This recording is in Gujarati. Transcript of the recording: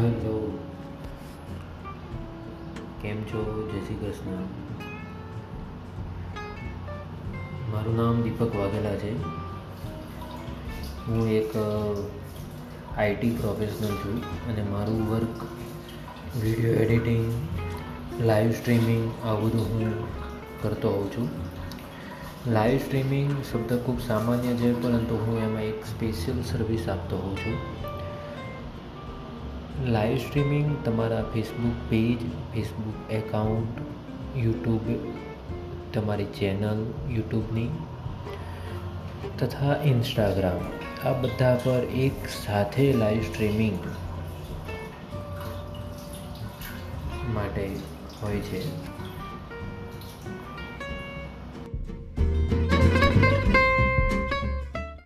હેલો કેમ છો? જય શ્રી કૃષ્ણ. મારું નામ દીપક વાઘેલા છે. હું એક આઈટી પ્રોફેશનલ છું અને મારું work video editing, live streaming આ બધું હું કરતો હોઉં છું. લાઈવ સ્ટ્રીમિંગ શબ્દ ખૂબ સામાન્ય છે, પરંતુ હું એમાં એક સ્પેશિયલ સર્વિસ આપતો હોઉં છું. લાઈવ સ્ટ્રીમિંગ, તમારા Facebook page Facebook account YouTube તમારી ચેનલ યુટ્યુબની તથા ઇન્સ્ટાગ્રામ આ બધા પર એક સાથે લાઈવ સ્ટ્રીમિંગ માટે હોય છે.